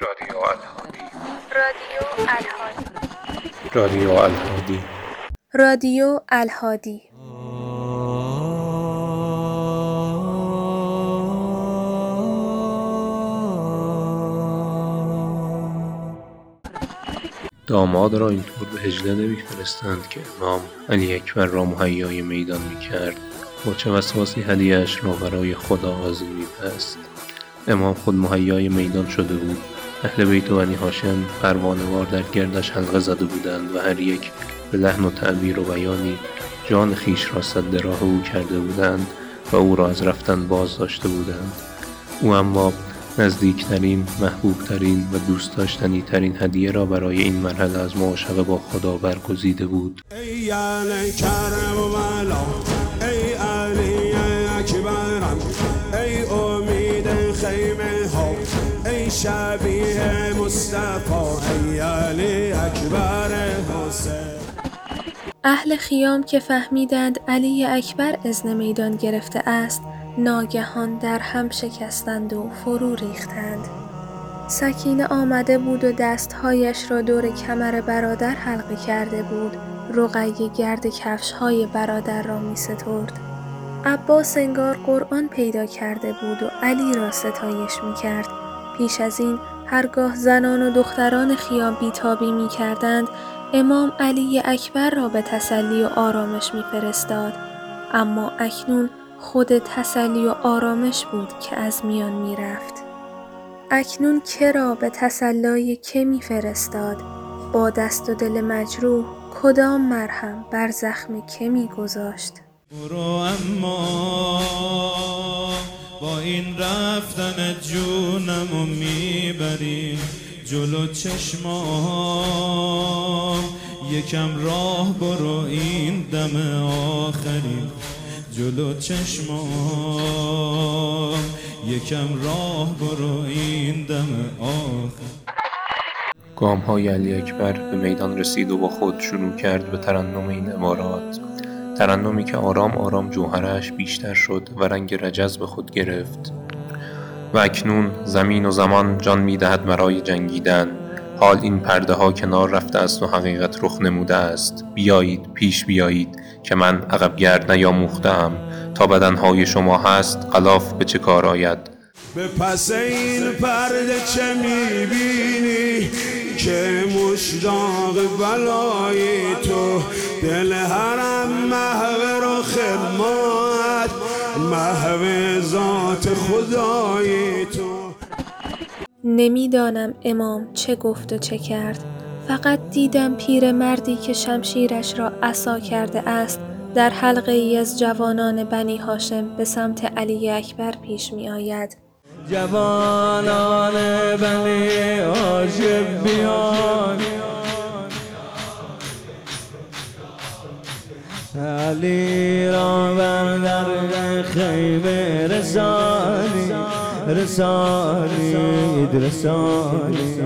رادیو الهادی. رادیو الهادی. رادیو الهادی. رادیو الهادی. داماد را اینطور به هجله نمیفرستند که امام علی اکبر را مهیای میدان می‌کرد. با چه وسواسی هدیهاش را برای خدا آذین میبست امام خود مهیای میدان شده بود. اهل بیت و بنی هاشم پروانهوار در گردش حلقه زده بودند و هر یک به لحن و تعبیر و بیانی جان خیش را سد راه او کرده بودند و او را از رفتن باز داشته بودند. او اما نزدیکترین محبوبترین و دوست داشتنی ترین هدیه را برای این مرحله از معاشقه با خدا برگزیده بود. ای علی ای امید خیمه ها. شبیه مصطفی علی اکبر حسین اهل خیام که فهمیدند علی اکبر ازن میدان گرفته است ناگهان در هم شکستند و فرو ریختند سکینه آمده بود و دستهایش را دور کمر برادر حلقه کرده بود رقیه گرد کفشهای برادر را می سترد. عباس انگار قرآن پیدا کرده بود و علی را ستایش می کرد. پیش از این هرگاه زنان و دختران خیام بیتابی می کردند امام علی اکبر را به تسلی و آرامش می فرستاد. اما اکنون خود تسلی و آرامش بود که از میان می رفت. اکنون که را به تسلای که می فرستاد با دست و دل مجروح کدام مرهم بر زخم که می گذاشت برو این رفتن جونم و می‌بری جلو چشمام. یکم راه برو این دم آخری جلو چشمام. یکم راه برو این دم آخری گام های علی اکبر به میدان رسید و با خود شروع کرد به ترنم این عبارات. ترنمی که آرام آرام جوهرش بیشتر شد و رنگ رجز به خود گرفت. و اکنون زمین و زمان جان می دهد برای جنگیدن. حال این پرده ها کنار رفته است و حقیقت رخ نموده است. بیایید پیش بیایید که من عقب گرد نیاموخته‌ام. تا بدنهای شما هست غلاف به چه کار آید؟ به پس این پرده چه می‌بینی؟ که مشتاق بلای تو. دل هرم محو رخ مات محو ذات خدای تو. نمی‌دانم امام چه گفت و چه کرد. فقط دیدم پیرمردی که شمشیرش را عصا کرده است. در حلقه ای از جوانان بنی هاشم به سمت علی اکبر پیش می آید جوانان بنی هاشم بیان. علی را بر خیمه رسانی رسانید رسانید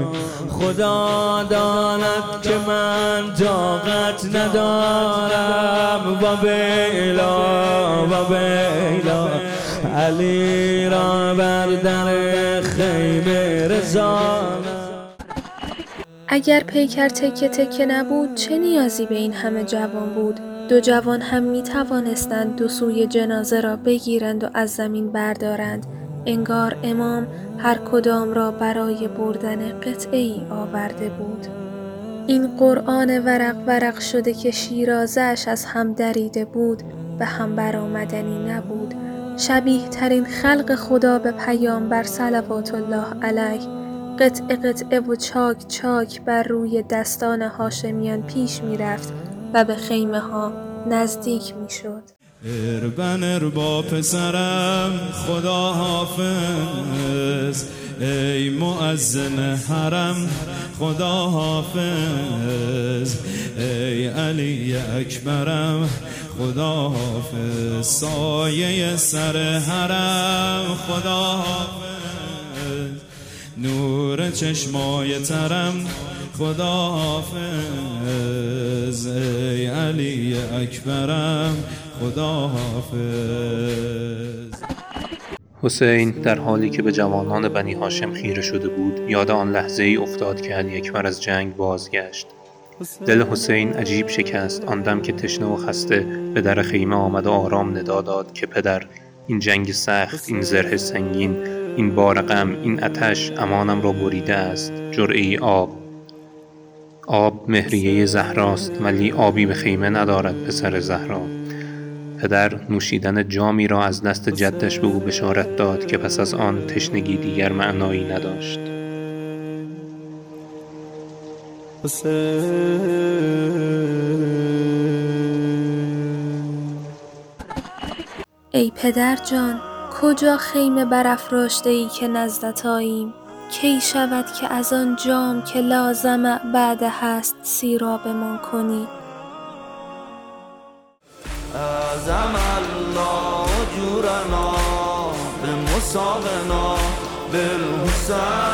خدا داند که من طاقت ندارم. و بیلا و بیلا. علی را بر در خیمه رسانم اگر پیکر تکه تکه نبود چه نیازی به این همه جوان بود؟ دو جوان هم می توانستند دو سوی جنازه را بگیرند و از زمین بردارند. انگار امام هر کدام را برای بردن قطعه ای آورده بود. این قرآن ورق ورق شده که شیرازش از هم دریده بود به هم برآمدنی نبود. شبیه ترین خلق خدا به پیامبر صلوات الله علیه قطعه قطعه و چاک چاک بر روی دستان هاشمیان پیش می رفت و به خیمه ها نزدیک می شد. اربن با پسرم خدا حافظ. ای معزن حرم خدا حافظ. ای علی اکبرم خدا حافظ. سایه سر حرم خدا حافظ. نور چشمای ترم خدا حافظ. ای علی اکبرم خدا حافظ حسین در حالی که به جوانان بنی هاشم خیره شده بود یاد آن لحظه ای افتاد که علی اکبر از جنگ بازگشت. دل حسین عجیب شکست. آن دم که تشنه و خسته به در خیمه آمد و آرام ندا داد که پدر این جنگ سخت این زره سنگین این بار غم این آتش امانم را بریده است. جرعه ای آب. آب مهریه زهراست ولی آبی به خیمه ندارد پسر زهرا. پدر نوشیدن جامی را از دست جدش به او بشارت داد که پس از آن تشنگی دیگر معنایی نداشت. ای پدر جان کجا خیمه برافراشته ای که نزدت آییم کی شود که از آن جام که لازم بعد هست سیرابمان کنی؟ أعزم الله أجورنا بمصابنا بالحسين لا